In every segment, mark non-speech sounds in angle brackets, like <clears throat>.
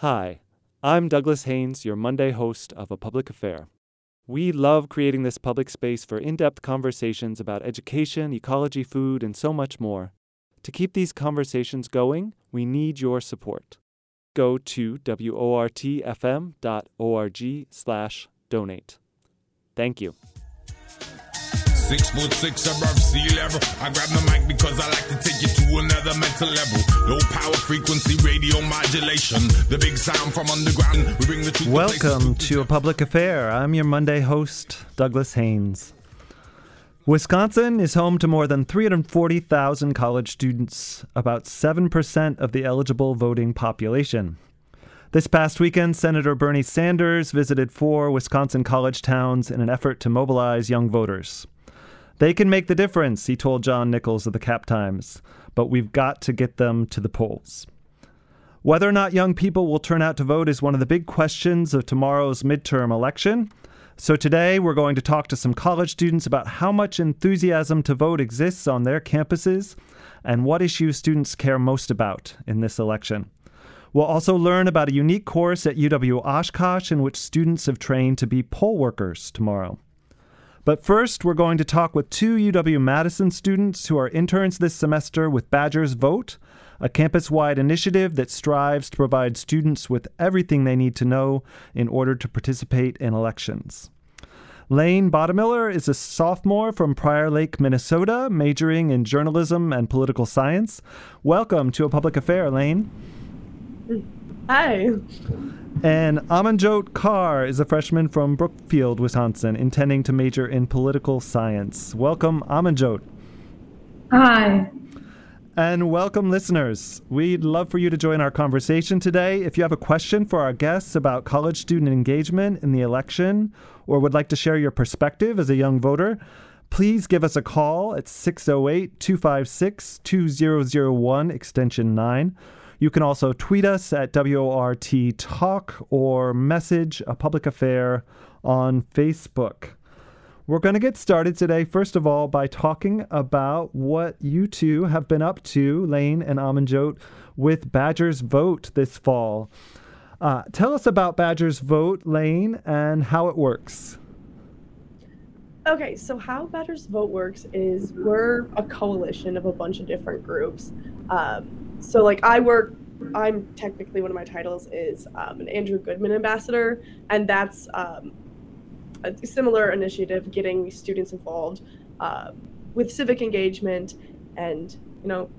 Hi, I'm Douglas Haynes, your Monday host of A Public Affair. We love creating this public space for in depth conversations about education, ecology, food, and so much more. To keep these conversations going, we need your support. Go to wortfm.org slash donate. Thank you. Six foot six above sea level. I grab the mic because I like to take you to another mental level. Low power frequency radio modulation. The big sound from underground. We bring the truth. Welcome to A Public Affair. I'm your Monday host, Douglas Haynes. Wisconsin is home to more than 340,000 college students, about 7% of the eligible voting population. This past weekend, Senator Bernie Sanders visited four Wisconsin college towns in an effort to mobilize young voters. They can make the difference, he told John Nichols of the Cap Times, but we've got to get them to the polls. Whether or not young people will turn out to vote is one of the big questions of tomorrow's midterm election. So today we're going to talk to some college students about how much enthusiasm to vote exists on their campuses and what issues students care most about in this election. We'll also learn about a unique course at UW Oshkosh in which students have trained to be poll workers tomorrow. But first, we're going to talk with two UW Madison students who are interns this semester with Badgers Vote, a campus wide initiative that strives to provide students with everything they need to know in order to participate in elections. Laine Bottemiller is a sophomore from Prior Lake, Minnesota, majoring in journalism and political science. Welcome to a public affair, Laine. Hi. And Amanjot Kaur is a freshman from Brookfield, Wisconsin, intending to major in political science. Welcome, Amanjot. Hi. And welcome, listeners. We'd love for you to join our conversation today. If you have a question for our guests about college student engagement in the election or would like to share your perspective as a young voter, please give us a call at 608 256 2001, extension 9 you can also tweet us at WORT Talk or message a public affair on Facebook. We're going to get started today, first of all, by talking about what you two have been up to, Laine and Amanjot, with Badgers Vote this fall. Uh, tell us about Badgers Vote, Laine, and how it works. Okay, so how Badgers Vote works is we're a coalition of a bunch of different groups. Um, so like I work I'm technically one of my titles is um, an Andrew Goodman ambassador, and that's um, a similar initiative getting students involved uh, with civic engagement and you know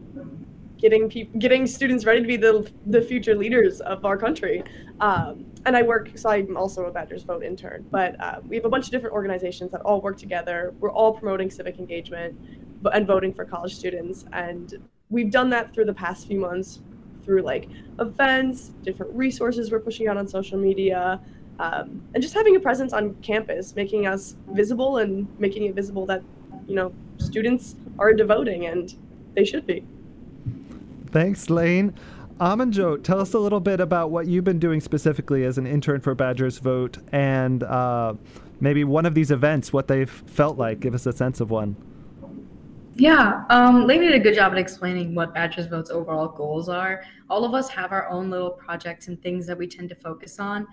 getting people getting students ready to be the the future leaders of our country. Um, and I work, so I'm also a Badgers Vote intern. But uh, we have a bunch of different organizations that all work together. We're all promoting civic engagement and voting for college students, and we've done that through the past few months through like events, different resources we're pushing out on social media, um, and just having a presence on campus, making us visible and making it visible that you know students are devoting and they should be. Thanks, Laine. Amanjot, tell us a little bit about what you've been doing specifically as an intern for Badgers Vote and uh, maybe one of these events, what they've felt like. Give us a sense of one. Yeah, um, Laine did a good job at explaining what Badgers Vote's overall goals are. All of us have our own little projects and things that we tend to focus on.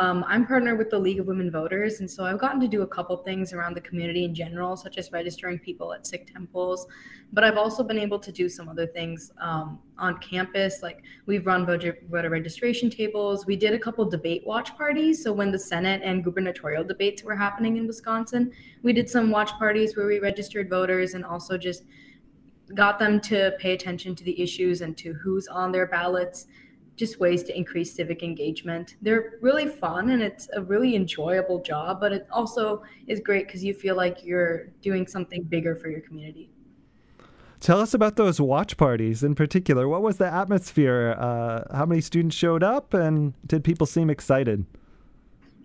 Um, I'm partnered with the League of Women Voters, and so I've gotten to do a couple things around the community in general, such as registering people at Sikh temples. But I've also been able to do some other things um, on campus, like we've run voter, voter registration tables. We did a couple debate watch parties. So when the Senate and gubernatorial debates were happening in Wisconsin, we did some watch parties where we registered voters and also just got them to pay attention to the issues and to who's on their ballots just ways to increase civic engagement. They're really fun and it's a really enjoyable job, but it also is great because you feel like you're doing something bigger for your community. Tell us about those watch parties in particular. What was the atmosphere? Uh, how many students showed up, and did people seem excited?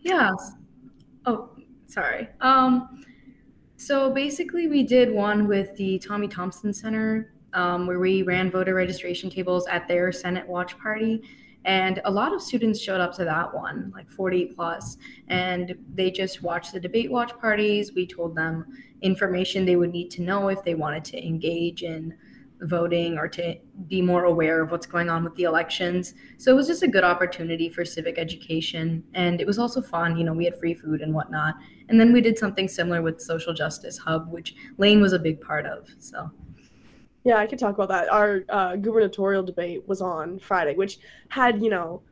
Yes. Oh, sorry. Um, so basically, we did one with the Tommy Thompson Center um, where we ran voter registration tables at their Senate watch party. And a lot of students showed up to that one, like 40 plus, and they just watched the debate watch parties. We told them information they would need to know if they wanted to engage in voting or to be more aware of what's going on with the elections. So it was just a good opportunity for civic education. And it was also fun. You know, we had free food and whatnot. And then we did something similar with Social Justice Hub, which Lane was a big part of. So. Yeah, I could talk about that. Our uh, gubernatorial debate was on Friday, which had, you know,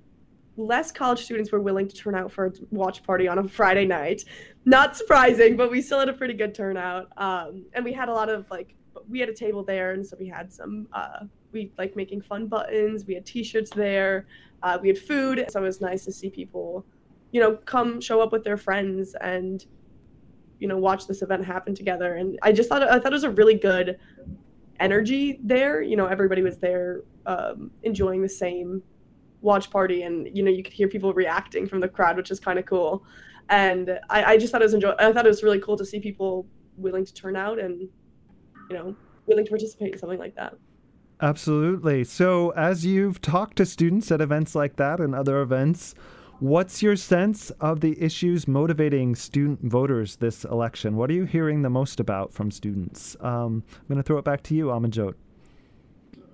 less college students were willing to turn out for a watch party on a Friday night. Not surprising, but we still had a pretty good turnout. Um, and we had a lot of like we had a table there, and so we had some uh, we like making fun buttons. We had T-shirts there. Uh, we had food, so it was nice to see people, you know, come show up with their friends and, you know, watch this event happen together. And I just thought I thought it was a really good energy there. You know, everybody was there um, enjoying the same watch party, and you know, you could hear people reacting from the crowd, which is kind of cool. And I, I just thought it was enjoy. I thought it was really cool to see people willing to turn out and you know, willing to participate in something like that. Absolutely. So, as you've talked to students at events like that and other events, what's your sense of the issues motivating student voters this election? What are you hearing the most about from students? Um, I'm going to throw it back to you, Amanjot.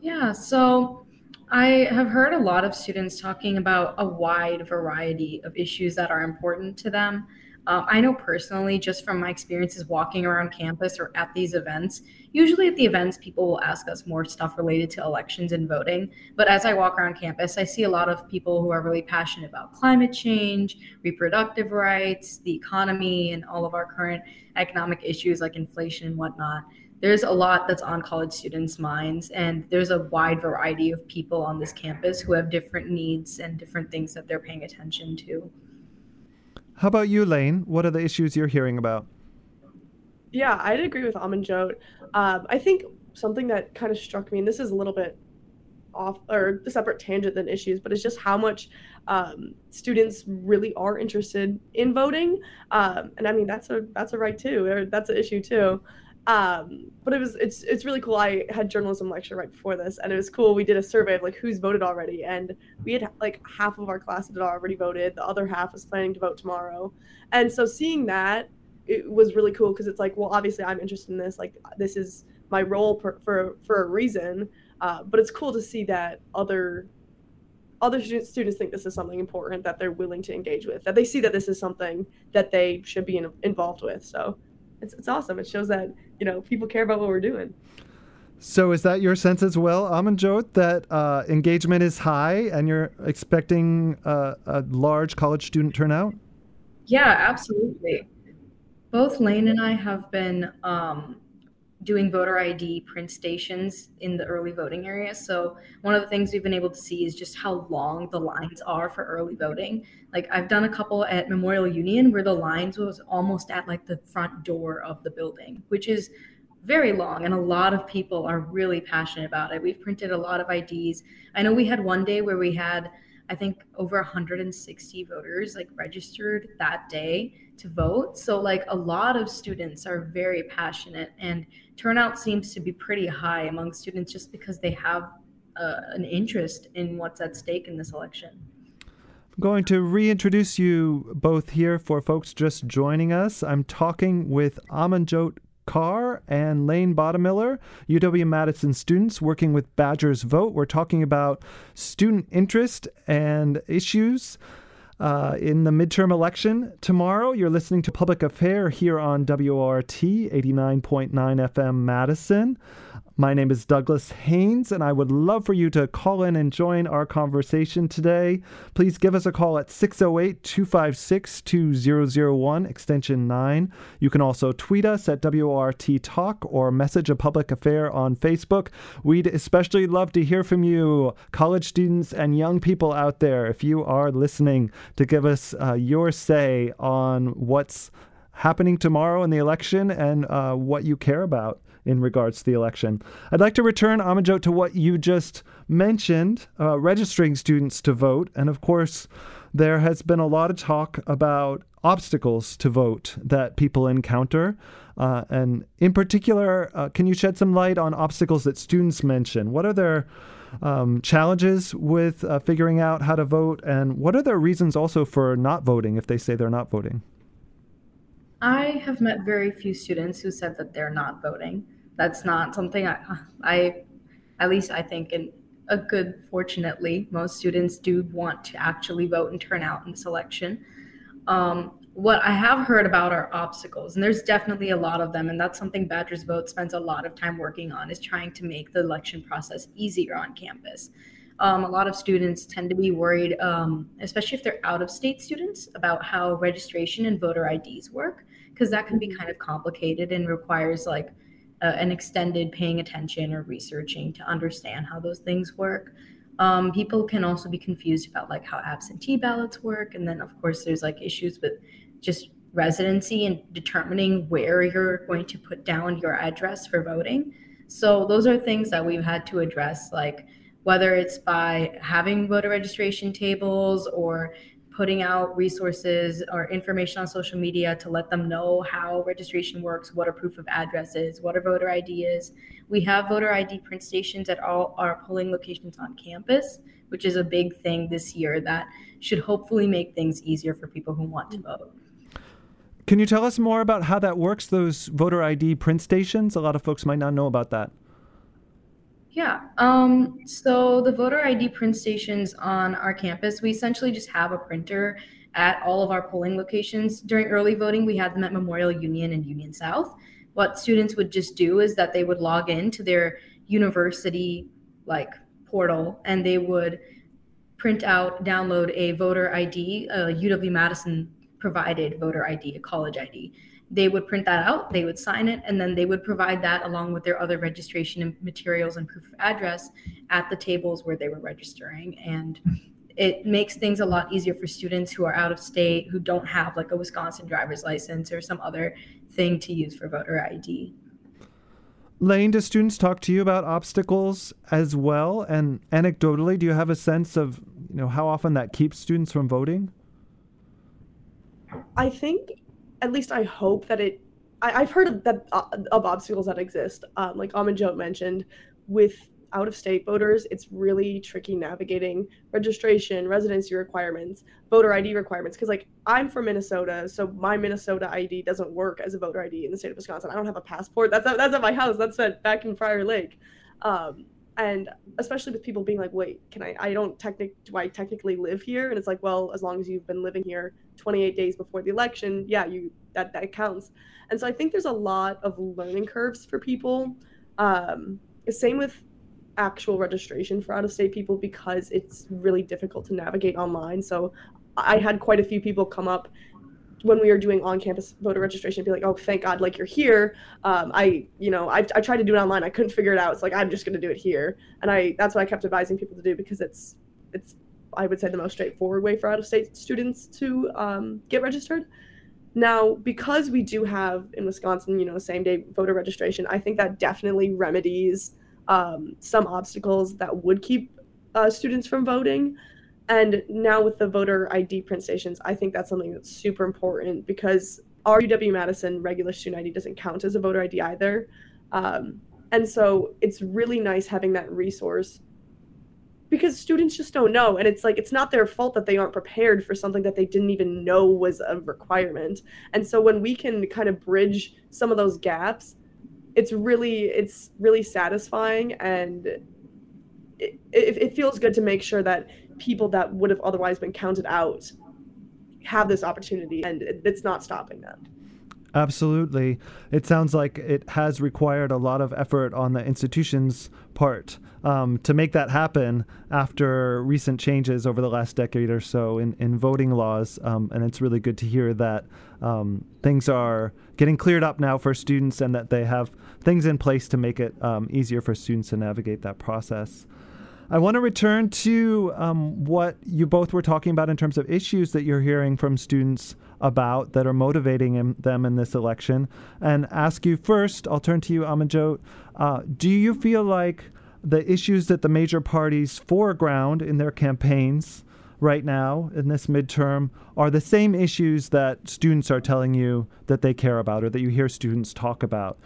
Yeah, so I have heard a lot of students talking about a wide variety of issues that are important to them. Um, I know personally, just from my experiences walking around campus or at these events, usually at the events, people will ask us more stuff related to elections and voting. But as I walk around campus, I see a lot of people who are really passionate about climate change, reproductive rights, the economy, and all of our current economic issues like inflation and whatnot. There's a lot that's on college students' minds, and there's a wide variety of people on this campus who have different needs and different things that they're paying attention to. How about you, Laine? What are the issues you're hearing about? Yeah, I'd agree with Amanjot. Um, I think something that kind of struck me, and this is a little bit off or a separate tangent than issues, but it's just how much um, students really are interested in voting. Um, and I mean, that's a that's a right too, or that's an issue too. Um, but it was it's it's really cool. I had journalism lecture right before this, and it was cool. We did a survey of like who's voted already, and we had like half of our class had already voted. The other half was planning to vote tomorrow, and so seeing that it was really cool because it's like, well, obviously I'm interested in this. Like this is my role per, for for a reason. Uh, but it's cool to see that other other students, students think this is something important that they're willing to engage with. That they see that this is something that they should be in, involved with. So it's, it's awesome. It shows that you know people care about what we're doing. So is that your sense as well, Amanjot, that uh, engagement is high and you're expecting uh, a large college student turnout? Yeah, absolutely. Both Laine and I have been um, doing voter ID print stations in the early voting area. So one of the things we've been able to see is just how long the lines are for early voting. Like I've done a couple at Memorial Union where the lines was almost at like the front door of the building, which is very long and a lot of people are really passionate about it. We've printed a lot of IDs. I know we had one day where we had I think over 160 voters like registered that day to vote. So like a lot of students are very passionate and turnout seems to be pretty high among students just because they have uh, an interest in what's at stake in this election. I'm going to reintroduce you both here for folks just joining us. I'm talking with Amanjot Kaur and Laine Bottemiller, UW Madison students working with Badgers Vote. We're talking about student interest and issues. Uh, in the midterm election tomorrow. You're listening to Public Affair here on WORT 89.9 FM Madison. My name is Douglas Haynes, and I would love for you to call in and join our conversation today. Please give us a call at 608 256 2001, extension 9. You can also tweet us at WORT Talk or message a public affair on Facebook. We'd especially love to hear from you, college students and young people out there, if you are listening, to give us uh, your say on what's happening tomorrow in the election and uh, what you care about in regards to the election. I'd like to return, Amanjot, to what you just mentioned uh, registering students to vote. And of course, there has been a lot of talk about obstacles to vote that people encounter. Uh, and in particular, uh, can you shed some light on obstacles that students mention? What are their um, challenges with uh, figuring out how to vote? And what are their reasons also for not voting if they say they're not voting? I have met very few students who said that they're not voting. That's not something I, I at least I think in a good, fortunately, most students do want to actually vote and turn out in this election. Um, what I have heard about are obstacles, and there's definitely a lot of them, and that's something Badgers Vote spends a lot of time working on is trying to make the election process easier on campus. Um, a lot of students tend to be worried, um, especially if they're out of state students, about how registration and voter IDs work, because that can be kind of complicated and requires like uh, an extended paying attention or researching to understand how those things work. Um, people can also be confused about like how absentee ballots work, and then of course there's like issues with just residency and determining where you're going to put down your address for voting. So those are things that we've had to address, like whether it's by having voter registration tables or putting out resources or information on social media to let them know how registration works, what a proof of address is, what a voter ID is. We have voter ID print stations at all our polling locations on campus, which is a big thing this year that should hopefully make things easier for people who want to vote. Can you tell us more about how that works, those voter ID print stations? A lot of folks might not know about that. Yeah. Um, so the voter ID print stations on our campus, we essentially just have a printer at all of our polling locations. During early voting, we had them at Memorial Union and Union South. What students would just do is that they would log in to their university like portal and they would print out, download a voter ID, a UW Madison provided voter ID, a college ID they would print that out, they would sign it, and then they would provide that along with their other registration materials and proof of address at the tables where they were registering. And it makes things a lot easier for students who are out of state, who don't have like a Wisconsin driver's license or some other thing to use for voter ID. Laine, do students talk to you about obstacles as well? And anecdotally, do you have a sense of you know how often that keeps students from voting? I think at least I hope that it. I, have heard of that uh, of obstacles that exist. Um, like Amanjot mentioned, with out of state voters, it's really tricky navigating registration, residency requirements, voter ID requirements. Because, like, I'm from Minnesota, so my Minnesota ID doesn't work as a voter ID in the state of Wisconsin. I don't have a passport. That's at, that's at my house. That's at, back in Prior Lake. Um, and especially with people being like wait can i i don't technic do i technically live here and it's like well as long as you've been living here 28 days before the election yeah you that that counts and so i think there's a lot of learning curves for people um same with actual registration for out of state people because it's really difficult to navigate online so i had quite a few people come up when we were doing on-campus voter registration, be like, "Oh, thank God, like you're here." Um, I, you know, I, I tried to do it online, I couldn't figure it out. It's like I'm just going to do it here, and I that's what I kept advising people to do because it's it's I would say the most straightforward way for out-of-state students to um, get registered. Now, because we do have in Wisconsin, you know, same-day voter registration, I think that definitely remedies um, some obstacles that would keep uh, students from voting. And now with the voter ID print stations, I think that's something that's super important because our UW Madison regular student ID doesn't count as a voter ID either. Um, and so it's really nice having that resource because students just don't know. And it's like, it's not their fault that they aren't prepared for something that they didn't even know was a requirement. And so when we can kind of bridge some of those gaps, it's really, it's really satisfying and it, it, it feels good to make sure that people that would have otherwise been counted out have this opportunity and it's not stopping them. Absolutely. It sounds like it has required a lot of effort on the institution's part um, to make that happen after recent changes over the last decade or so in, in voting laws. Um, and it's really good to hear that um, things are getting cleared up now for students and that they have things in place to make it um, easier for students to navigate that process. I want to return to um, what you both were talking about in terms of issues that you're hearing from students about that are motivating in, them in this election, and ask you first. I'll turn to you, Amanjot. Uh, do you feel like the issues that the major parties foreground in their campaigns right now in this midterm are the same issues that students are telling you that they care about or that you hear students talk about?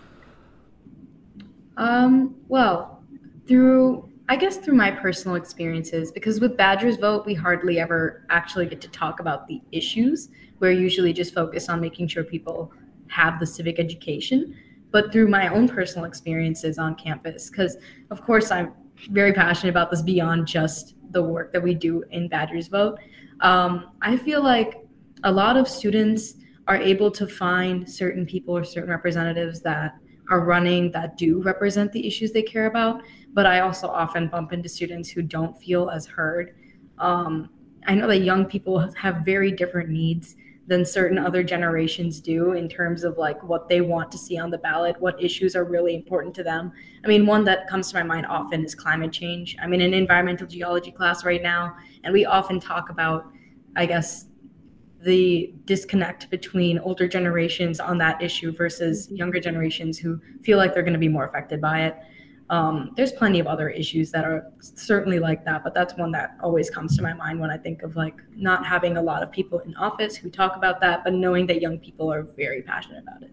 Um, well, through I guess through my personal experiences, because with Badgers Vote, we hardly ever actually get to talk about the issues. We're usually just focused on making sure people have the civic education. But through my own personal experiences on campus, because of course I'm very passionate about this beyond just the work that we do in Badgers Vote. Um, I feel like a lot of students are able to find certain people or certain representatives that are running that do represent the issues they care about. But I also often bump into students who don't feel as heard. Um, I know that young people have very different needs than certain other generations do in terms of like what they want to see on the ballot, what issues are really important to them. I mean, one that comes to my mind often is climate change. I'm in an environmental geology class right now, and we often talk about, I guess, the disconnect between older generations on that issue versus younger generations who feel like they're going to be more affected by it. Um, there's plenty of other issues that are certainly like that, but that's one that always comes to my mind when I think of like not having a lot of people in office who talk about that, but knowing that young people are very passionate about it.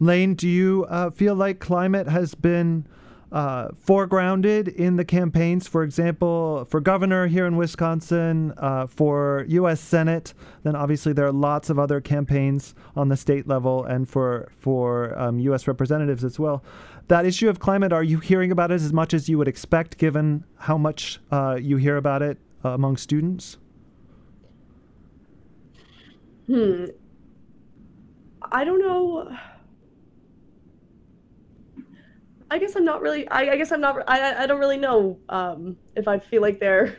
Laine, do you uh, feel like climate has been uh, foregrounded in the campaigns, for example, for governor here in Wisconsin, uh, for U.S. Senate. Then obviously there are lots of other campaigns on the state level and for for um, U.S. representatives as well that issue of climate, are you hearing about it as much as you would expect, given how much uh, you hear about it uh, among students? Hmm. I don't know. I guess I'm not really. I, I guess I'm not. I, I don't really know um, if I feel like they're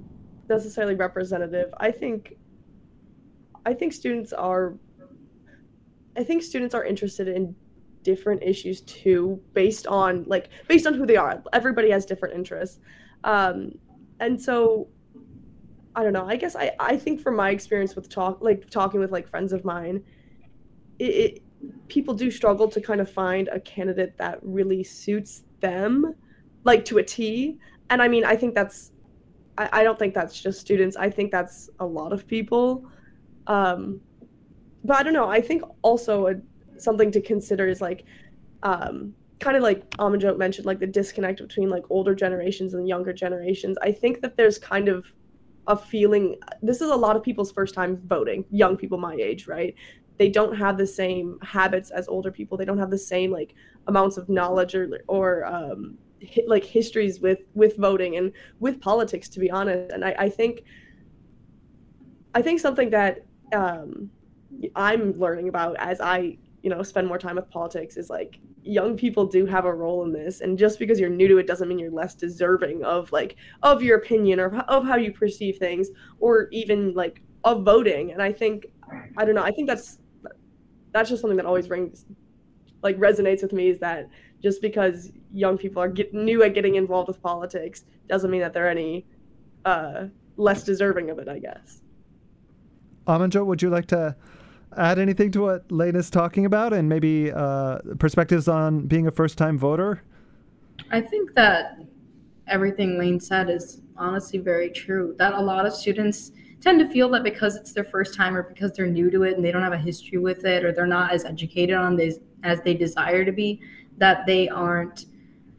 <laughs> necessarily representative. I think. I think students are. I think students are interested in different issues too based on like based on who they are. Everybody has different interests. Um and so i don't know. I guess i i think from my experience with talk like talking with like friends of mine it, it people do struggle to kind of find a candidate that really suits them like to a t. And i mean i think that's i, I don't think that's just students. I think that's a lot of people. Um but i don't know. I think also a something to consider is like um, kind of like Amanjot mentioned, like the disconnect between like older generations and younger generations. I think that there's kind of a feeling. This is a lot of people's first time voting, young people my age, right? They don't have the same habits as older people. They don't have the same like amounts of knowledge or or um, hi, like histories with with voting and with politics, to be honest. And I, I think I think something that um, I'm learning about as I you know spend more time with politics is like young people do have a role in this. And just because you're new to it doesn't mean you're less deserving of like of your opinion or of how you perceive things or even like of voting. And i think i don't know i think that's that's just something that always rings like resonates with me is that just because young people are get, new at getting involved with politics doesn't mean that they're any uh, less deserving of it i guess. Amanjot, would you like to add anything to what Laine is talking about and maybe uh, perspectives on being a first time voter? I think that everything Laine said is honestly very true. That a lot of students tend to feel that because it's their first time or because they're new to it and they don't have a history with it or they're not as educated on this as they desire to be, that they aren't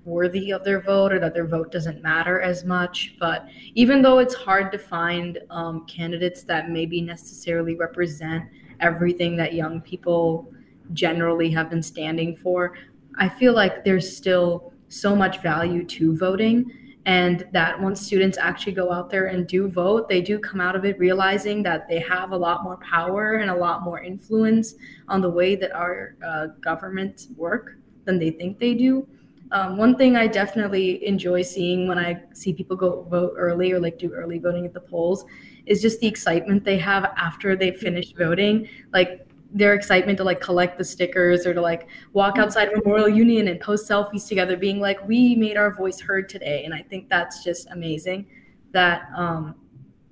worthy of their vote or that their vote doesn't matter as much. But even though it's hard to find um, candidates that maybe necessarily represent everything that young people generally have been standing for, I feel like there's still so much value to voting. And that once students actually go out there and do vote, they do come out of it realizing that they have a lot more power and a lot more influence on the way that our uh, governments work than they think they do. Um, one thing I definitely enjoy seeing when I see people go vote early or like do early voting at the polls is just the excitement they have after they finish voting. Like their excitement to like collect the stickers or to like walk outside Memorial Union and post selfies together, being like, we made our voice heard today. And I think that's just amazing that um,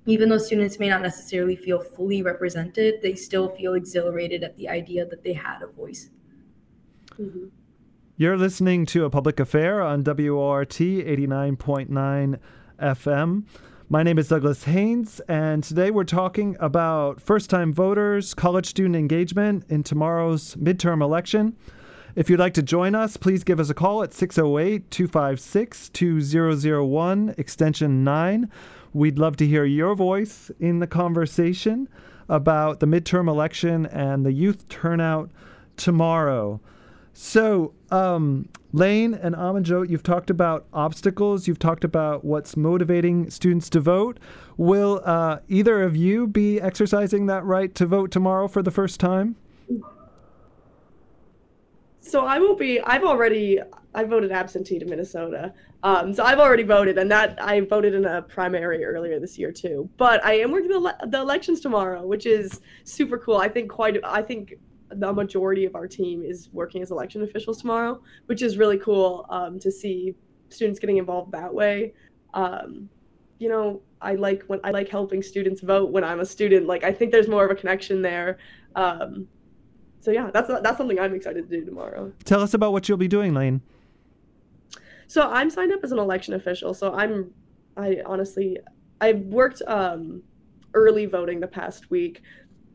even though students may not necessarily feel fully represented, they still feel exhilarated at the idea that they had a voice. Mm-hmm. You're listening to a public affair on WORT 89.9 FM. My name is Douglas Haynes, and today we're talking about first time voters, college student engagement in tomorrow's midterm election. If you'd like to join us, please give us a call at 608 256 2001, extension 9. We'd love to hear your voice in the conversation about the midterm election and the youth turnout tomorrow. So, um, Laine and Amanjot, you've talked about obstacles. You've talked about what's motivating students to vote. Will uh, either of you be exercising that right to vote tomorrow for the first time? So I will be. I've already. I voted absentee to Minnesota. Um, so I've already voted, and that I voted in a primary earlier this year too. But I am working the, the elections tomorrow, which is super cool. I think quite. I think the majority of our team is working as election officials tomorrow, which is really cool um, to see students getting involved that way. Um, you know, I like when I like helping students vote when I'm a student. Like I think there's more of a connection there. Um, so yeah, that's that's something I'm excited to do tomorrow. Tell us about what you'll be doing, Laine. So I'm signed up as an election official. So I'm, I honestly, I've worked um, early voting the past week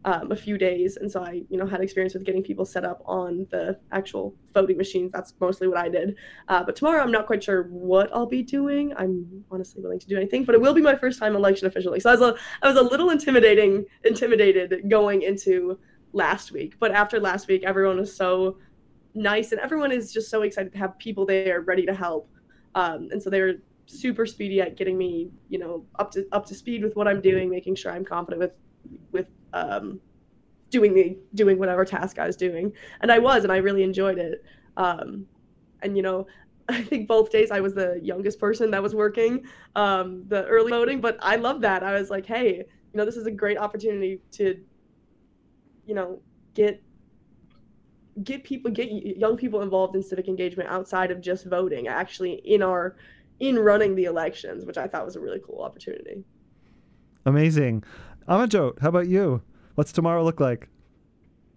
um, a few days, and so I, you know, had experience with getting people set up on the actual voting machines. That's mostly what I did. Uh, but tomorrow, I'm not quite sure what I'll be doing. I'm honestly willing to do anything, but it will be my first time election officially. So I was a, I was a little intimidating, intimidated going into last week. But after last week, everyone was so nice, and everyone is just so excited to have people there ready to help. Um, and so they were super speedy at getting me, you know, up to up to speed with what I'm doing, making sure I'm confident with with um, doing the doing whatever task I was doing, and I was, and I really enjoyed it. Um, and you know, <laughs> I think both days I was the youngest person that was working um, the early voting, but I love that. I was like, hey, you know, this is a great opportunity to, you know, get get people get young people involved in civic engagement outside of just voting actually in our in running the elections which i thought was a really cool opportunity amazing Amanjot, how about you? What's tomorrow look like?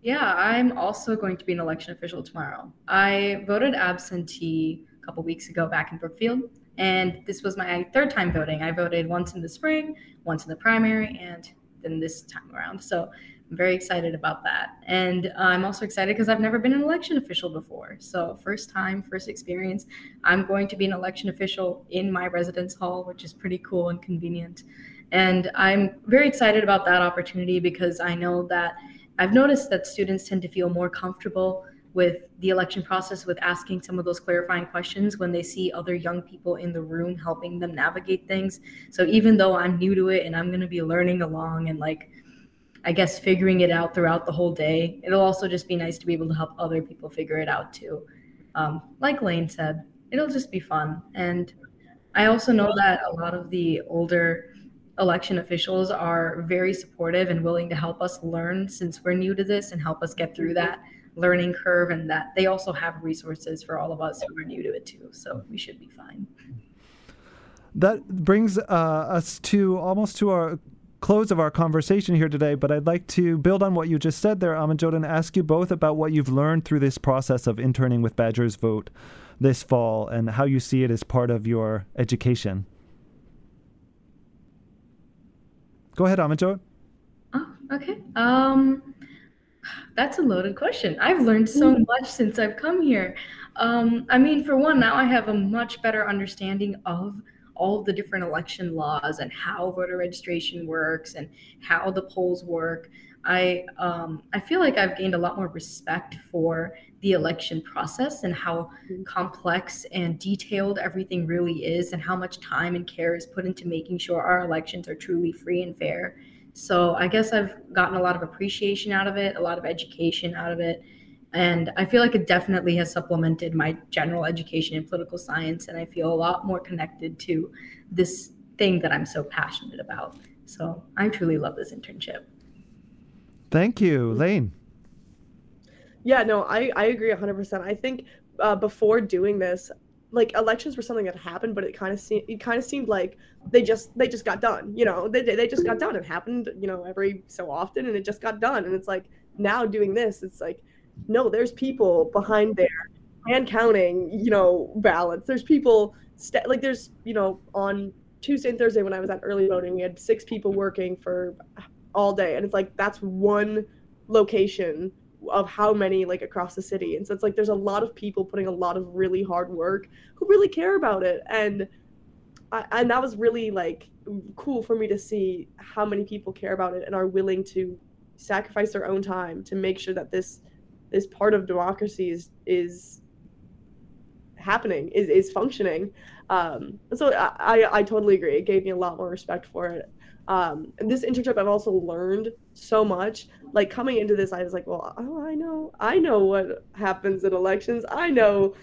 Yeah, I'm also going to be an election official tomorrow. I voted absentee a couple weeks ago back in Brookfield, and this was my third time voting. I voted once in the spring, once in the primary, and then this time around. So I'm very excited about that. And I'm also excited because I've never been an election official before. So, first time, first experience. I'm going to be an election official in my residence hall, which is pretty cool and convenient. And I'm very excited about that opportunity because I know that I've noticed that students tend to feel more comfortable with the election process with asking some of those clarifying questions when they see other young people in the room helping them navigate things. So even though I'm new to it and I'm going to be learning along and like I guess figuring it out throughout the whole day, it'll also just be nice to be able to help other people figure it out too. Um, like Laine said, it'll just be fun. And I also know that a lot of the older election officials are very supportive and willing to help us learn since we're new to this and help us get through that learning curve and that they also have resources for all of us who are new to it too so we should be fine that brings uh, us to almost to our close of our conversation here today, but I'd like to build on what you just said there, Amanjot, and ask you both about what you've learned through this process of interning with Badgers Vote this fall and how you see it as part of your education. Go ahead, Amanjot. Oh, okay. Um, that's a loaded question. I've learned so much since I've come here. Um, I mean, for one, now I have a much better understanding of all the different election laws and how voter registration works and how the polls work. I um, I feel like I've gained a lot more respect for the election process and how mm-hmm. complex and detailed everything really is, and how much time and care is put into making sure our elections are truly free and fair. So I guess I've gotten a lot of appreciation out of it, a lot of education out of it, and I feel like it definitely has supplemented my general education in political science, and I feel a lot more connected to this thing that I'm so passionate about. So I truly love this internship. Thank you, Laine. Yeah, no, I, I agree 100%. I think uh, before doing this, like elections were something that happened, but it kind of seemed it kind of seemed like they just they just got done. You know, they they just got done. It happened, you know, every so often, and it just got done. And it's like now doing this, it's like no, there's people behind there and counting, you know, ballots. There's people st- like there's you know on Tuesday and Thursday when I was at early voting, we had six people working for all day and it's like that's one location of how many like across the city. And so it's like there's a lot of people putting a lot of really hard work who really care about it. And I, and that was really like cool for me to see how many people care about it and are willing to sacrifice their own time to make sure that this this part of democracy is is happening is, is functioning. Um, so I, I, I totally agree. It gave me a lot more respect for it um, and this internship i've also learned so much like coming into this i was like well oh, i know i know what happens in elections i know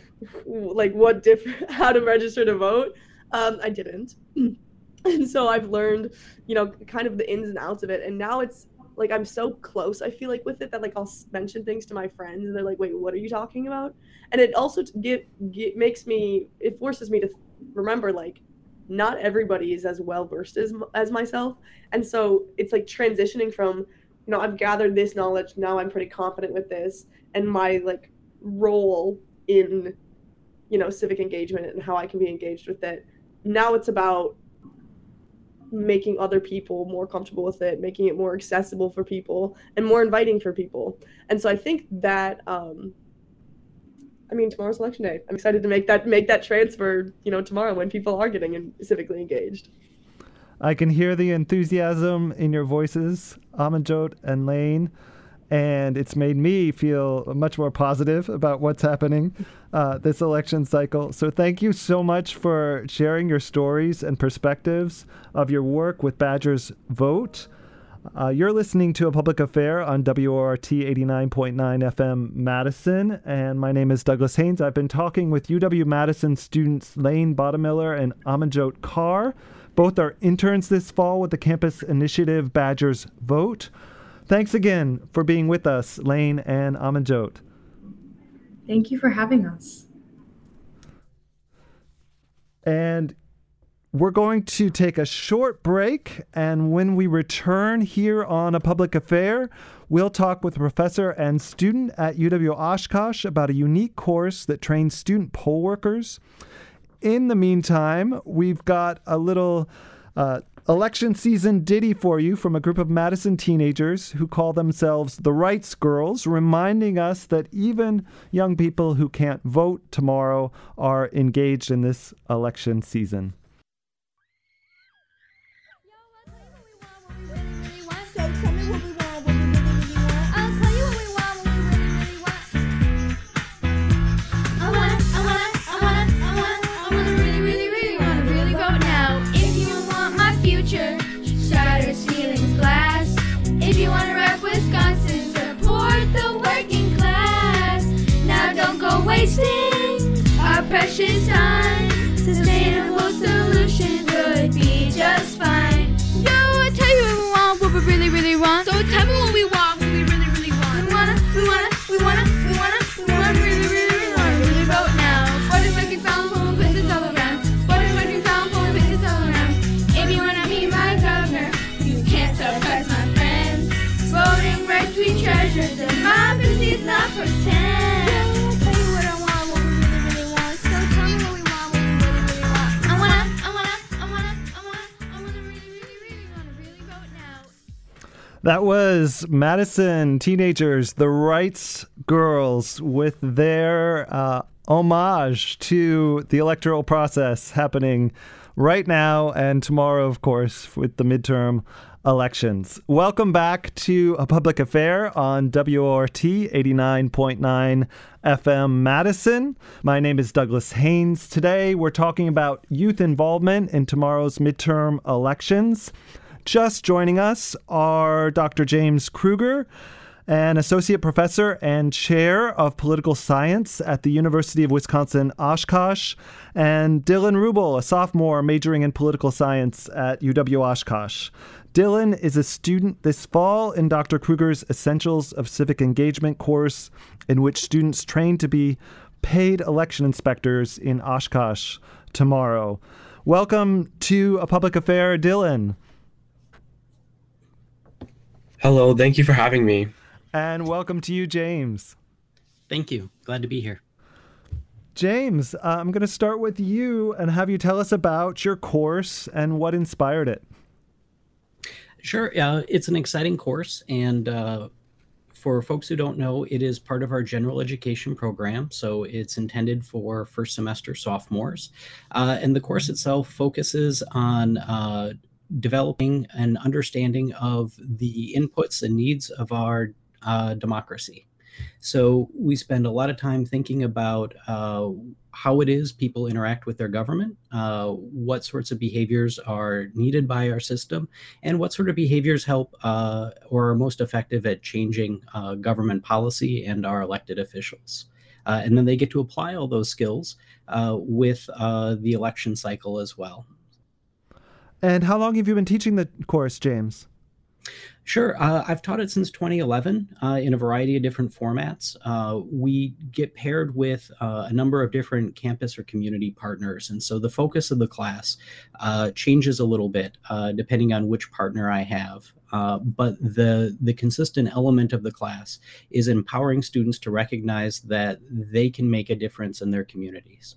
like what different <laughs> how to register to vote um, i didn't <clears throat> and so i've learned you know kind of the ins and outs of it and now it's like I'm so close. I feel like with it that like I'll mention things to my friends and they're like, "Wait, what are you talking about?" And it also get, get makes me it forces me to remember like not everybody is as well versed as as myself, and so it's like transitioning from you know I've gathered this knowledge now I'm pretty confident with this and my like role in you know civic engagement and how I can be engaged with it. Now it's about making other people more comfortable with it, making it more accessible for people and more inviting for people. And so I think that um, I mean tomorrow's election day. I'm excited to make that make that transfer, you know, tomorrow when people are getting civically engaged. I can hear the enthusiasm in your voices, Amanjot and Laine and it's made me feel much more positive about what's happening uh, this election cycle. So, thank you so much for sharing your stories and perspectives of your work with Badgers Vote. Uh, you're listening to a public affair on WORT 89.9 FM Madison, and my name is Douglas Haynes. I've been talking with UW Madison students Laine Bottemiller and Amanjot Kaur. Both are interns this fall with the campus initiative Badgers Vote. Thanks again for being with us, Laine and Amanjot. Thank you for having us. And we're going to take a short break. And when we return here on A Public Affair, we'll talk with a professor and student at UW Oshkosh about a unique course that trains student poll workers. In the meantime, we've got a little uh, election season ditty for you from a group of Madison teenagers who call themselves the Rights Girls, reminding us that even young people who can't vote tomorrow are engaged in this election season. Precious time. Sustainable solution would be just fine. Yo, I tell you what we want, what we really, really want. So That was Madison teenagers, the Rights Girls, with their uh, homage to the electoral process happening right now and tomorrow, of course, with the midterm elections. Welcome back to A Public Affair on WORT 89.9 FM Madison. My name is Douglas Haynes. Today we're talking about youth involvement in tomorrow's midterm elections. Just joining us are Dr. James Krueger, an associate professor and chair of political science at the University of Wisconsin Oshkosh, and Dylan Ruebl, a sophomore majoring in political science at UW Oshkosh. Dylan is a student this fall in Dr. Krueger's Essentials of Civic Engagement course, in which students train to be paid election inspectors in Oshkosh tomorrow. Welcome to a public affair, Dylan. Hello, thank you for having me. And welcome to you, James. Thank you. Glad to be here. James, uh, I'm going to start with you and have you tell us about your course and what inspired it. Sure. Uh, it's an exciting course. And uh, for folks who don't know, it is part of our general education program. So it's intended for first semester sophomores. Uh, and the course itself focuses on uh, developing an understanding of the inputs and needs of our uh, democracy. So we spend a lot of time thinking about uh, how it is people interact with their government, uh, what sorts of behaviors are needed by our system, and what sort of behaviors help uh, or are most effective at changing uh, government policy and our elected officials. Uh, and then they get to apply all those skills uh, with the election cycle as well. And how long have you been teaching the course, James? Sure. Uh, I've taught it since 2011 uh, in a variety of different formats. Uh, we get paired with uh, a number of different campus or community partners. And so the focus of the class uh, changes a little bit uh, depending on which partner I have. but the, the consistent element of the class is empowering students to recognize that they can make a difference in their communities.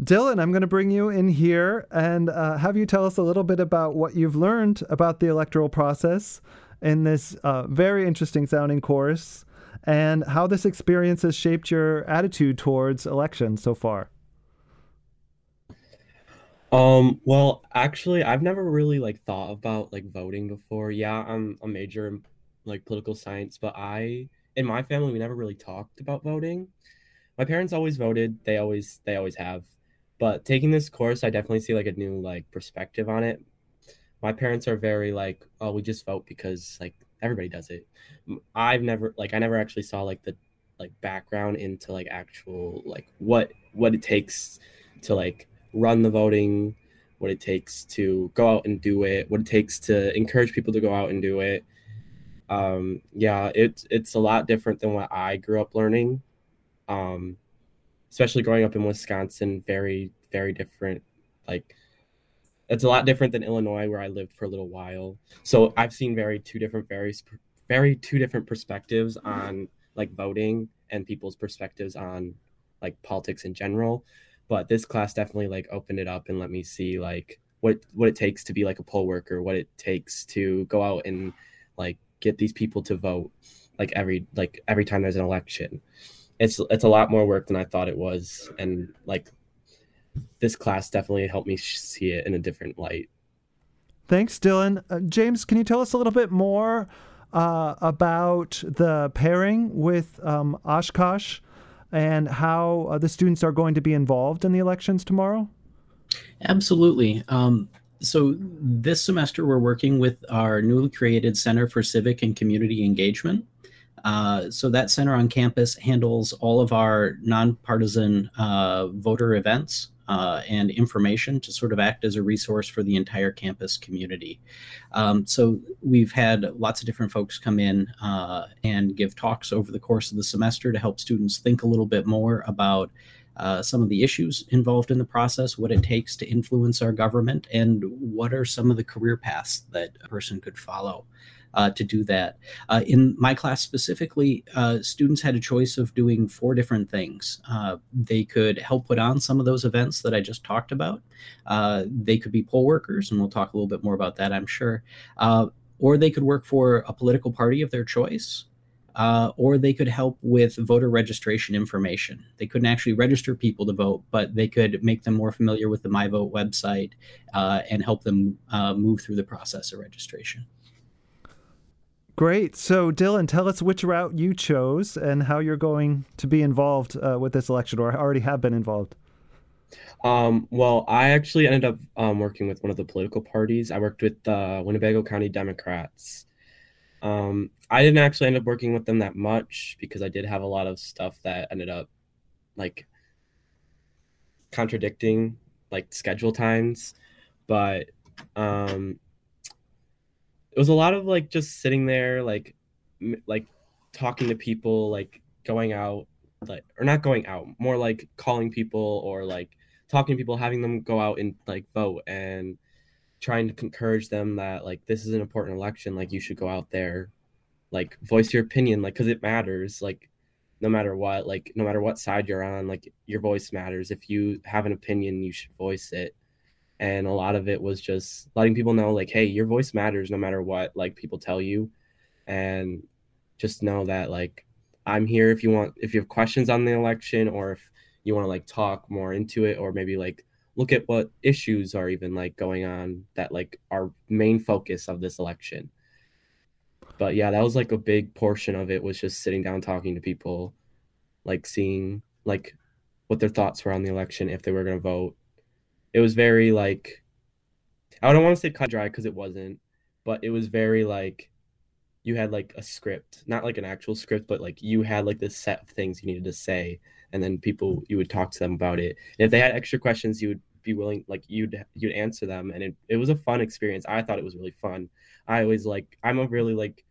Dylan, I'm going to bring you in here and uh, have you tell us a little bit about what you've learned about the electoral process in this uh, very interesting sounding course and how this experience has shaped your attitude towards elections so far. Um, well, actually, I've never really like thought about like voting before. Yeah, I'm a major in like political science, but I in my family we never really talked about voting. My parents always voted. They always they always have. But taking this course, I definitely see like a new like perspective on it. My parents are very like, oh, we just vote because like everybody does it. I've never like I never actually saw like the like background into like actual like what what it takes to like run the voting, what it takes to go out and do it, what it takes to encourage people to go out and do it. Um, yeah, it's it's a lot different than what I grew up learning. Um, especially growing up in Wisconsin, very, very different. Like, it's a lot different than Illinois, where I lived for a little while. So I've seen very two different, very, very two different perspectives on like voting and people's perspectives on like politics in general. But this class definitely like opened it up and let me see like what what it takes to be like a poll worker, what it takes to go out and like get these people to vote like every like every time there's an election it's it's a lot more work than I thought it was, and like this class definitely helped me see it in a different light. Thanks, Dylan. Uh, James, can you tell us a little bit more uh, about the pairing with um, Oshkosh and how uh, the students are going to be involved in the elections tomorrow? Absolutely. Um, so this semester, we're working with our newly created Center for Civic and Community Engagement. Uh, so that center on campus handles all of our nonpartisan uh, voter events uh, and information to sort of act as a resource for the entire campus community. Um, so we've had lots of different folks come in uh, and give talks over the course of the semester to help students think a little bit more about uh, some of the issues involved in the process, what it takes to influence our government, and what are some of the career paths that a person could follow uh, to do that. Uh, in my class specifically, uh, students had a choice of doing four different things. Uh, they could help put on some of those events that I just talked about. Uh, they could be poll workers, and we'll talk a little bit more about that, I'm sure. or they could work for a political party of their choice. Uh, or they could help with voter registration information. They couldn't actually register people to vote, but they could make them more familiar with the MyVote website uh, and help them uh, move through the process of registration. Great. So, Dylan, tell us which route you chose and how you're going to be involved uh, with this election or already have been involved. Um, well, I actually ended up um, working with one of the political parties. I worked with the Winnebago County Democrats. Um, I didn't actually end up working with them that much because I did have a lot of stuff that ended up like contradicting like schedule times. But um, it was a lot of like just sitting there like m- like talking to people like going out like or not going out more like calling people or like talking to people having them go out and like vote and trying to encourage them that like this is an important election like you should go out there like voice your opinion like because it matters like no matter what like no matter what side you're on like your voice matters. If you have an opinion you should voice it and a lot of it was just letting people know like hey your voice matters no matter what like people tell you and just know that like i'm here if you want if you have questions on the election or if you want to like talk more into it or maybe like look at what issues are even like going on that like are main focus of this election But yeah, that was like a big portion of it was just sitting down talking to people, like seeing like what their thoughts were on the election if they were going to vote. It was very like I don't want to say cut dry because it wasn't, but it was very like you had like a script, not like an actual script, but like you had like this set of things you needed to say, and then people you would talk to them about it. And if they had extra questions, you would be willing like you'd you'd answer them, and it, it was a fun experience. I thought it was really fun. I always like I'm a really like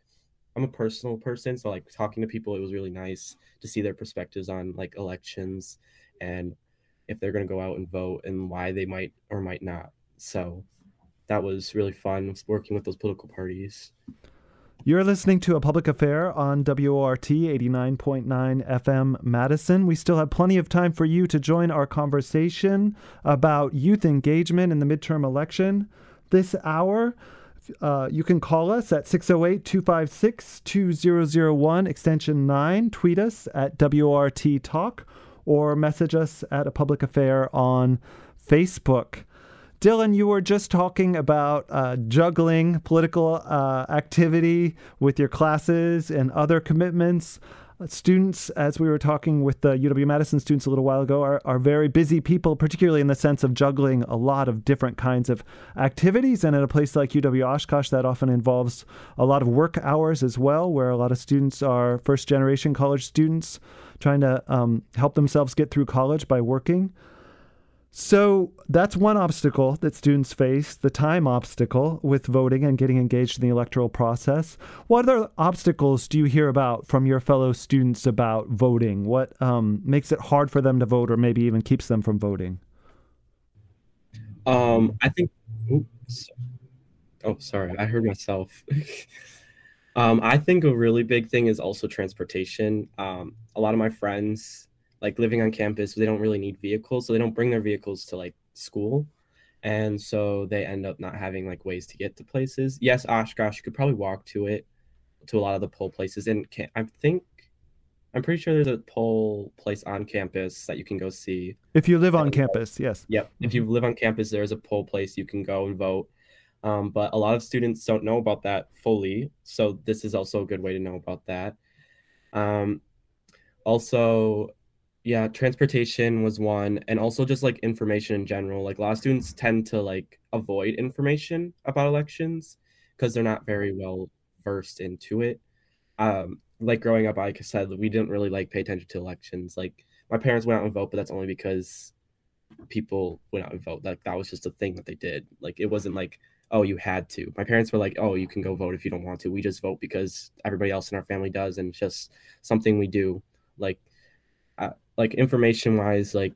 I'm a personal person, so like talking to people, it was really nice to see their perspectives on like elections and if they're going to go out and vote and why they might or might not. So that was really fun working with those political parties. You're listening to a public affair on WORT 89.9 FM Madison. We still have plenty of time for you to join our conversation about youth engagement in the midterm election. This hour, uh, you can call us at 608 256 2001, extension 9. Tweet us at WORT Talk or message us at a public affair on Facebook. Dylan, you were just talking about uh, juggling political uh, activity with your classes and other commitments. Uh, students, as we were talking with the UW Madison students a little while ago, are, are very busy people, particularly in the sense of juggling a lot of different kinds of activities. And at a place like UW Oshkosh, that often involves a lot of work hours as well, where a lot of students are first generation college students trying to um, help themselves get through college by working. So that's one obstacle that students face the time obstacle with voting and getting engaged in the electoral process. What other obstacles do you hear about from your fellow students about voting? What um, makes it hard for them to vote or maybe even keeps them from voting? Um, I think. Oops. Oh, sorry. I heard myself. <laughs> um, I think a really big thing is also transportation. Um, a lot of my friends like living on campus, they don't really need vehicles, so they don't bring their vehicles to like school. And so they end up not having like ways to get to places. Yes, Oshkosh, you could probably walk to it, to a lot of the poll places. And can, I think, I'm pretty sure there's a poll place on campus that you can go see. If you live on campus, yes. Yep. If you live on campus, there's a poll place you can go and vote. Um, but a lot of students don't know about that fully. So this is also a good way to know about that. Um, also, yeah transportation was one and also just like information in general like a lot of students tend to like avoid information about elections because they're not very well versed into it um like growing up like i said we didn't really like pay attention to elections like my parents went out and vote but that's only because people went out and vote like that was just a thing that they did like it wasn't like oh you had to. My parents were like oh you can go vote if you don't want to. We just vote because everybody else in our family does and it's just something we do. Like uh, like information wise like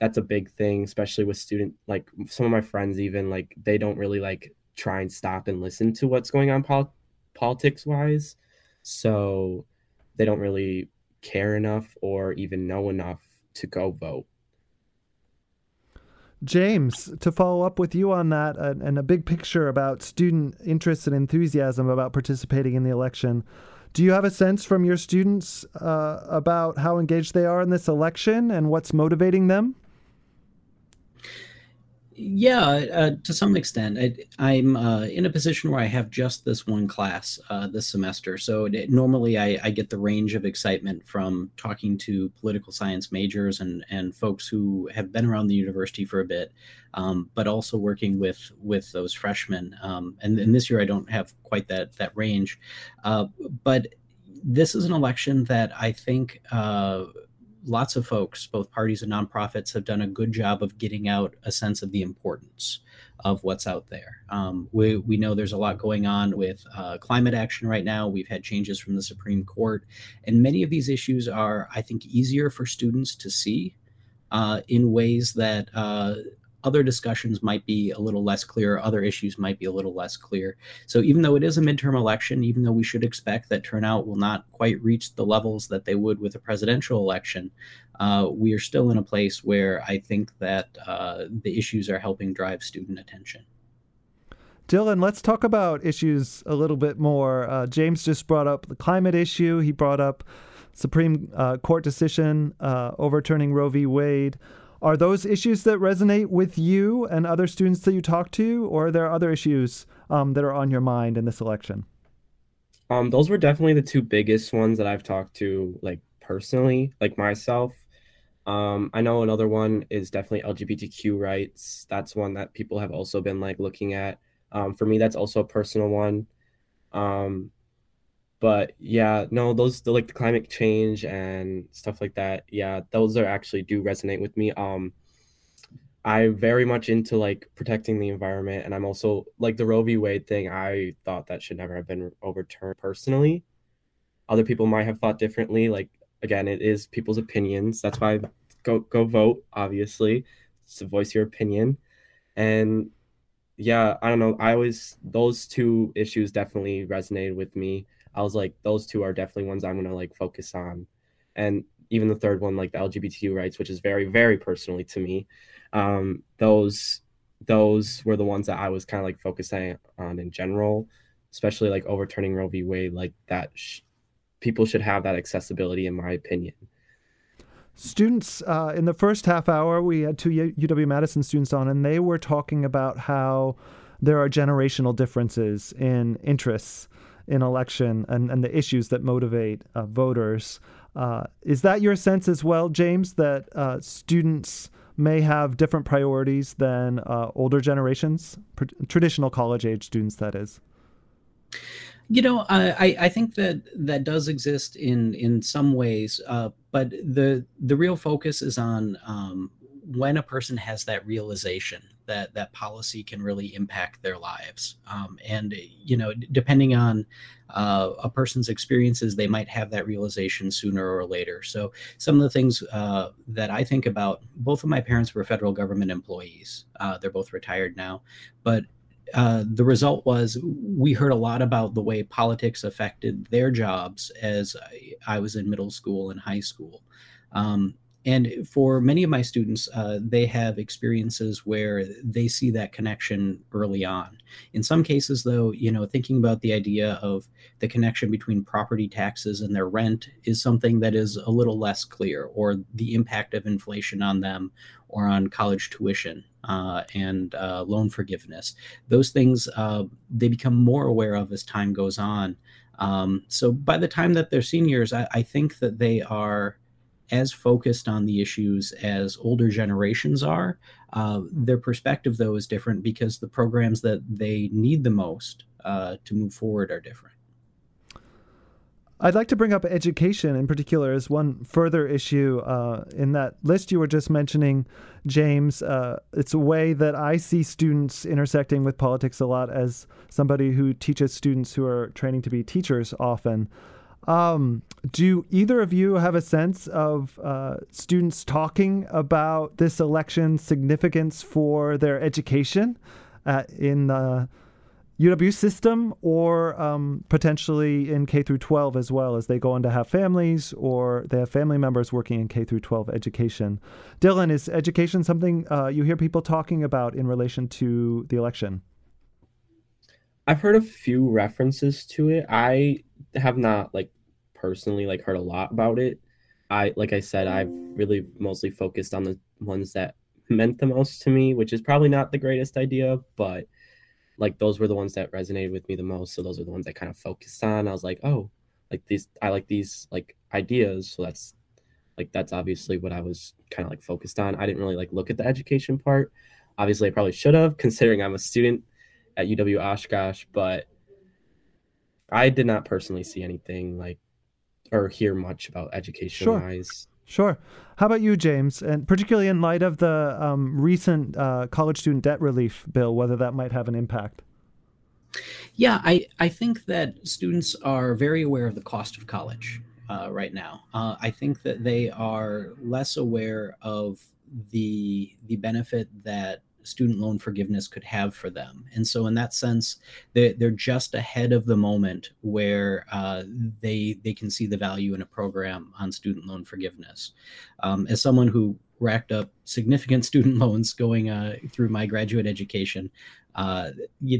that's a big thing especially with student like some of my friends even like they don't really like try and stop and listen to what's going on pol- politics wise so they don't really care enough or even know enough to go vote James, to follow up with you on that uh, and a big picture about student interest and enthusiasm about participating in the election, do you have a sense from your students uh, about how engaged they are in this election and what's motivating them? Yeah, uh, to some extent. I, am uh, in a position where I have just this one class uh, this semester. So it, normally I, I, get the range of excitement from talking to political science majors and, and folks who have been around the university for a bit, um, but also working with with those freshmen. Um, and, and, this year I don't have quite that that range, uh, but this is an election that I think uh, lots of folks, both parties and nonprofits, have done a good job of getting out a sense of the importance of what's out there. Um, we, we know there's a lot going on with uh, climate action right now. We've had changes from the Supreme Court, and many of these issues are, I think, easier for students to see uh, in ways that uh, other discussions might be a little less clear, other issues might be a little less clear. So even though it is a midterm election, even though we should expect that turnout will not quite reach the levels that they would with a presidential election, uh, we are still in a place where I think that uh, the issues are helping drive student attention. Dylan, let's talk about issues a little bit more. Uh, James just brought up the climate issue. He brought up Supreme uh, Court decision uh, overturning Roe v. Wade. Are those issues that resonate with you and other students that you talk to, or are there other issues um, that are on your mind in this election? Um, those were definitely the two biggest ones that I've talked to, like personally, like myself. Um, I know another one is definitely LGBTQ rights. That's one that people have also been like looking at. Um, for me, that's also a personal one. Um, but yeah, no, those the, like the climate change and stuff like that. Yeah, those are actually do resonate with me. Um, I'm very much into like protecting the environment, and I'm also like the Roe v. Wade thing. I thought that should never have been overturned personally. Other people might have thought differently. Like again, it is people's opinions. That's why go go vote. Obviously, to voice your opinion, and yeah, I don't know. I always those two issues definitely resonated with me. I was like, those two are definitely ones I'm gonna like focus on, and even the third one, like the LGBTQ rights, which is very very personally to me. Um, those those were the ones that I was kind of like focusing on in general, especially like overturning Roe v. Wade. Like that, sh- people should have that accessibility, in my opinion. Students uh, in the first half hour, we had two UW Madison students on, and they were talking about how there are generational differences in interests in election and, and the issues that motivate uh, voters. Uh, is that your sense as well, James, that uh, students may have different priorities than uh, older generations, pr- traditional college age students, that is? You know, I, I think that that does exist in in some ways, uh, but the the real focus is on um, when a person has that realization that that policy can really impact their lives um, and you know depending on uh, a person's experiences they might have that realization sooner or later. So some of the things uh, that i think about both of my parents were federal government employees uh, they're both retired now but uh, the result was we heard a lot about the way politics affected their jobs as I, I was in middle school and high school. Um, and for many of my students uh, they have experiences where they see that connection early on. In some cases though you know thinking about the idea of the connection between property taxes and their rent is something that is a little less clear or the impact of inflation on them or on college tuition uh, and uh, loan forgiveness. Those things uh, they become more aware of as time goes on. Um, so by the time that they're seniors I, I think that they are as focused on the issues as older generations are. Uh, their perspective, though, is different because the programs that they need the most uh, to move forward are different. I'd like to bring up education in particular as one further issue uh, in that list you were just mentioning, James. Uh, it's a way that I see students intersecting with politics a lot as somebody who teaches students who are training to be teachers often. Um, do either of you have a sense of uh, students talking about this election's significance for their education uh, in the UW system or um, potentially in K through 12 as well as they go on to have families or they have family members working in K through 12 education? Dylan, is education something uh, you hear people talking about in relation to the election? I've heard a few references to it. I have not like personally like heard a lot about it. I like I said, I've really mostly focused on the ones that meant the most to me, which is probably not the greatest idea, but like those were the ones that resonated with me the most. So those are the ones I kind of focused on. I was like, oh, like these I like these like ideas. So that's like that's obviously what I was kind of like focused on. I didn't really like look at the education part. Obviously I probably should have, <laughs> considering I'm a student at UW Oshkosh, but I did not personally see anything like or hear much about education sure. wise. Sure. How about you, James? And particularly in light of the um, recent uh, college student debt relief bill, whether that might have an impact. Yeah, I, I think that students are very aware of the cost of college uh, right now. Uh, I think that they are less aware of the the benefit that student loan forgiveness could have for them. And so, in that sense, they're, they're just ahead of the moment where uh, they they can see the value in a program on student loan forgiveness. Um, as someone who racked up significant <laughs> student loans going uh, through my graduate education, uh,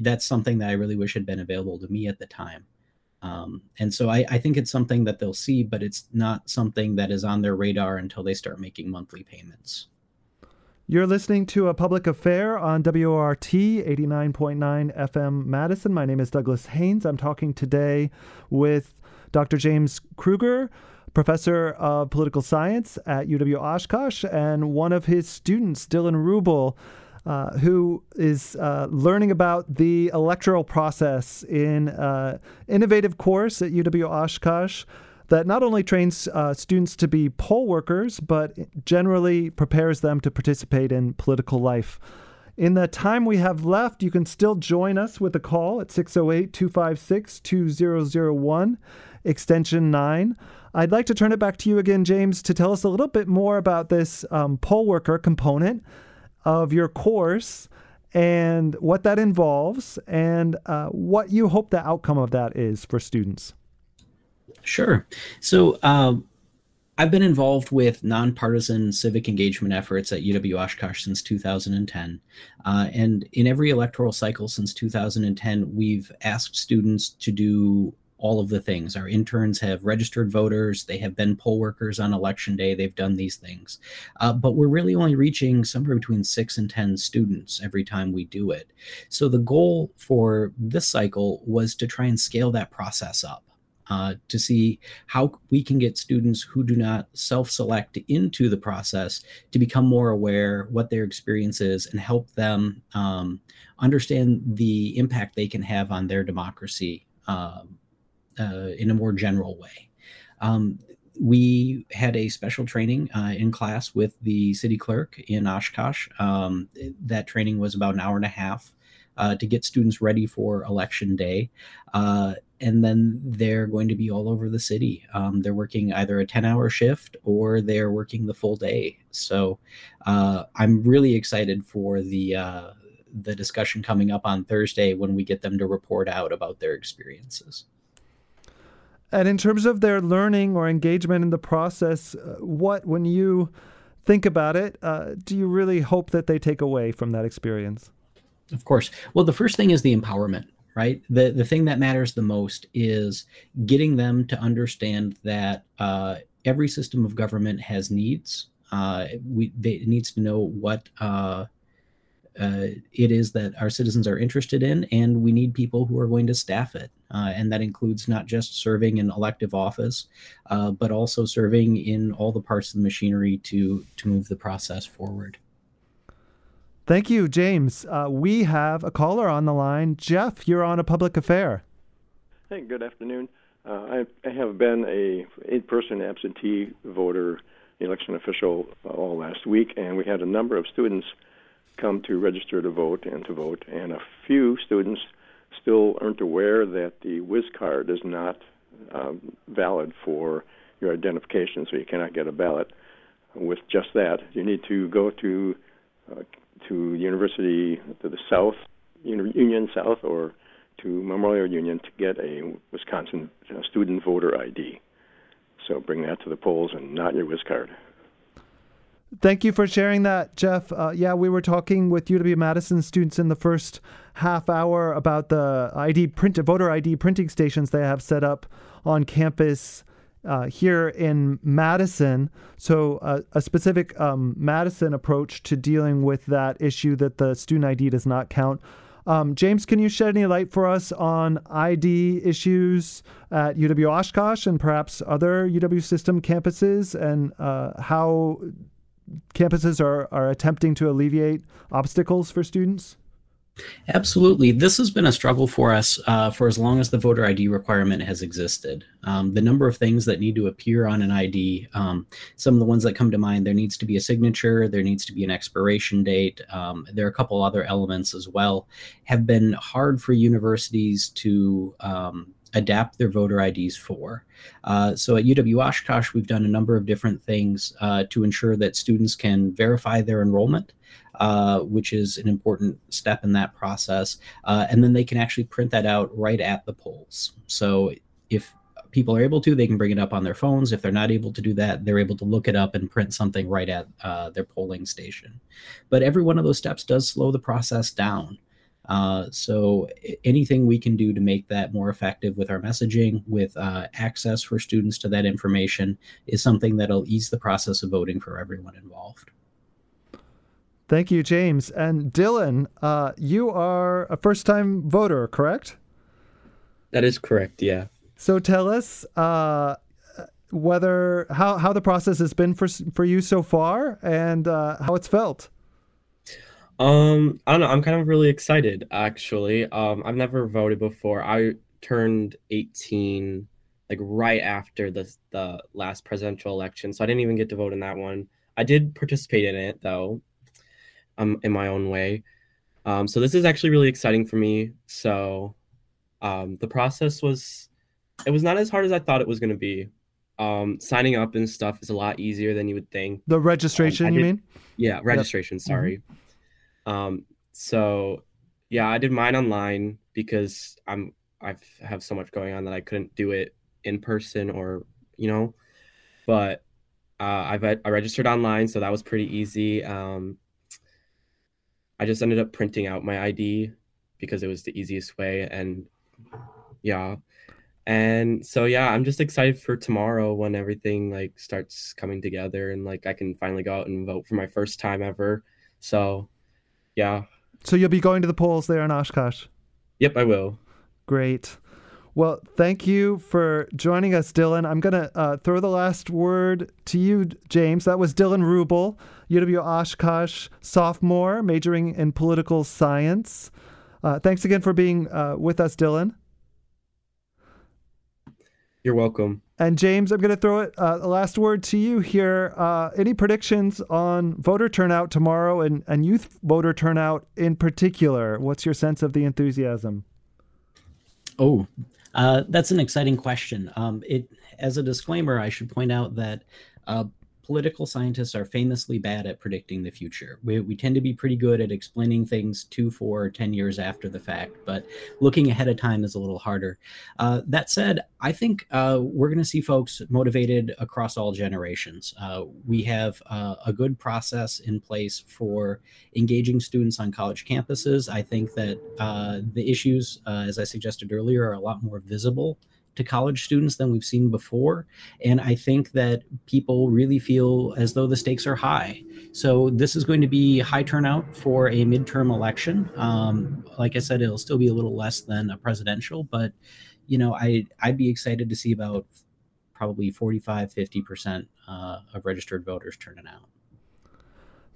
that's something that I really wish had been available to me at the time. Um, and so I, I think it's something that they'll see, but it's not something that is on their radar until they start making monthly payments. You're listening to a public affair on WORT 89.9 FM Madison. My name is Douglas Haynes. I'm talking today with Dr. James Krueger, professor of political science at UW Oshkosh, and one of his students, Dylan Ruebl, uh, who is uh, learning about the electoral process in an innovative course at UW Oshkosh that not only trains uh, students to be poll workers, but generally prepares them to participate in political life. In the time we have left, you can still join us with a call at 608 256 2001, extension 9. I'd like to turn it back to you again, James, to tell us a little bit more about this um, poll worker component of your course and what that involves and uh, what you hope the outcome of that is for students. Sure. So um, I've been involved with nonpartisan civic engagement efforts at UW Oshkosh since 2010. Uh, and in every electoral cycle since 2010, we've asked students to do all of the things. Our interns have registered voters, they have been poll workers on election day, they've done these things. Uh, but we're really only reaching somewhere between six and 10 students every time we do it. So the goal for this cycle was to try and scale that process up uh, to see how we can get students who do not self-select into the process to become more aware what their experience is and help them um, understand the impact they can have on their democracy uh, uh, in a more general way. Um, we had a special training uh, in class with the city clerk in Oshkosh. Um, that training was about an hour and a half uh, to get students ready for election day. Uh, and then they're going to be all over the city. Um, they're working either a 10 hour shift or they're working the full day. So uh, I'm really excited for the, uh, the discussion coming up on Thursday when we get them to report out about their experiences. And in terms of their learning or engagement in the process, uh, what, when you think about it, uh, do you really hope that they take away from that experience? Of course. Well, the first thing is the empowerment, right? The the thing that matters the most is getting them to understand that uh, every system of government has needs. Uh, we they, needs to know what uh, uh, it is that our citizens are interested in, and we need people who are going to staff it. Uh, and that includes not just serving in elective office, uh, but also serving in all the parts of the machinery to to move the process forward. Thank you, James. Uh, we have a caller on the line. Jeff, you're on a public affair. Hey, good afternoon. Uh, I, I, have been a in-person absentee voter election official all last week, and we had a number of students come to register to vote and to vote, and a few students still aren't aware that the WIS card is not um, valid for your identification, so you cannot get a ballot with just that. You need to go to uh, to the University to the South, Union South, or to Memorial Union to get a Wisconsin student voter ID. So bring that to the polls and not your Wiscard. Thank you for sharing that, Jeff. Uh, yeah, we were talking with UW Madison students in the first half hour about the ID print voter ID printing stations they have set up on campus uh, here in Madison. So, uh, a specific um, Madison approach to dealing with that issue that the student ID does not count. Um, James, can you shed any light for us on ID issues at UW Oshkosh and perhaps other UW system campuses and uh, how campuses are, are attempting to alleviate obstacles for students? Absolutely. This has been a struggle for us uh, for as long as the voter ID requirement has existed. Um, the number of things that need to appear on an ID, um, some of the ones that come to mind, there needs to be a signature, there needs to be an expiration date, um, there are a couple other elements as well, have been hard for universities to um, adapt their voter IDs for. Uh, so at UW Oshkosh, we've done a number of different things uh, to ensure that students can verify their enrollment. Uh, which is an important step in that process. Uh, and then they can actually print that out right at the polls. So if people are able to, they can bring it up on their phones. If they're not able to do that, they're able to look it up and print something right at uh, their polling station. But every one of those steps does slow the process down. Uh, so anything we can do to make that more effective with our messaging, with uh, access for students to that information, is something that'll ease the process of voting for everyone involved. Thank you, James. And Dylan, uh, you are a first time voter, correct? That is correct, yeah. So tell us uh, whether how, how the process has been for for you so far and uh, how it's felt. Um, I don't know. I'm kind of really excited, actually. Um, I've never voted before. I turned 18 like right after the the last presidential election, so I didn't even get to vote in that one. I did participate in it though, um, in my own way. Um, so this is actually really exciting for me. So, um, the process was, it was not as hard as I thought it was going to be. Um, signing up and stuff is a lot easier than you would think. The registration, Um, I you did- mean? Yeah, registration. Sorry. Um, so yeah, I did mine online because I'm I have so much going on that I couldn't do it in person or you know, but uh, I've I registered online, so that was pretty easy. Um, I just ended up printing out my ID because it was the easiest way, and yeah, and so yeah, I'm just excited for tomorrow when everything like starts coming together and like I can finally go out and vote for my first time ever. So yeah, So you'll be going to the polls there in Oshkosh. yep, I will. Great. Well, thank you for joining us, Dylan. I'm going to uh, throw the last word to you, James. That was Dylan Ruebl, UW Oshkosh sophomore, majoring in political science. Uh, thanks again for being uh, with us, Dylan. You're welcome. And James, I'm going to throw it uh, the last word to you here. Uh, any predictions on voter turnout tomorrow and, and youth voter turnout in particular? What's your sense of the enthusiasm? Oh, uh, that's an exciting question. Um, it, as a disclaimer, I should point out that uh, political scientists are famously bad at predicting the future. We, we tend to be pretty good at explaining things two, four, or 10 years after the fact, but looking ahead of time is a little harder. Uh, that said, I think uh, we're going to see folks motivated across all generations. Uh, we have uh, a good process in place for engaging students on college campuses. I think that uh, the issues, uh, as I suggested earlier, are a lot more visible to college students than we've seen before. And I think that people really feel as though the stakes are high. So this is going to be high turnout for a midterm election. Um, like I said, it'll still be a little less than a presidential, but you know, I I'd be excited to see about probably 45, 50% uh, of registered voters turning out.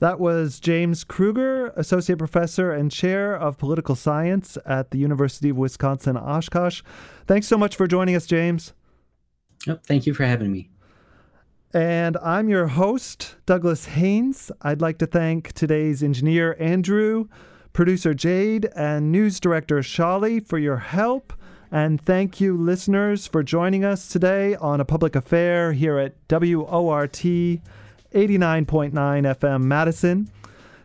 That was James Krueger, Associate Professor and Chair of Political Science at the University of Wisconsin Oshkosh. Thanks so much for joining us, James. Oh, thank you for having me. And I'm your host, Douglas Haynes. I'd like to thank today's engineer, Andrew, producer Jade, and news director Shali for your help. And thank you, listeners, for joining us today on A Public Affair here at WORT 89.9 FM Madison.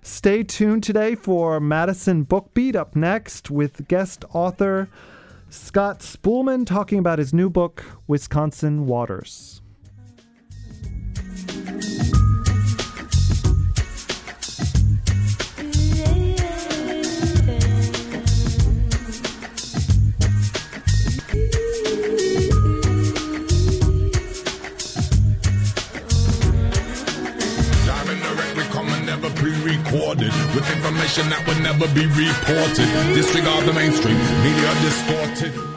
Stay tuned today for Madison Book Beat up next with guest author Scott Spoolman talking about his new book, Wisconsin Waters. Pre-recorded with information that would never be reported. Disregard the mainstream, media distorted.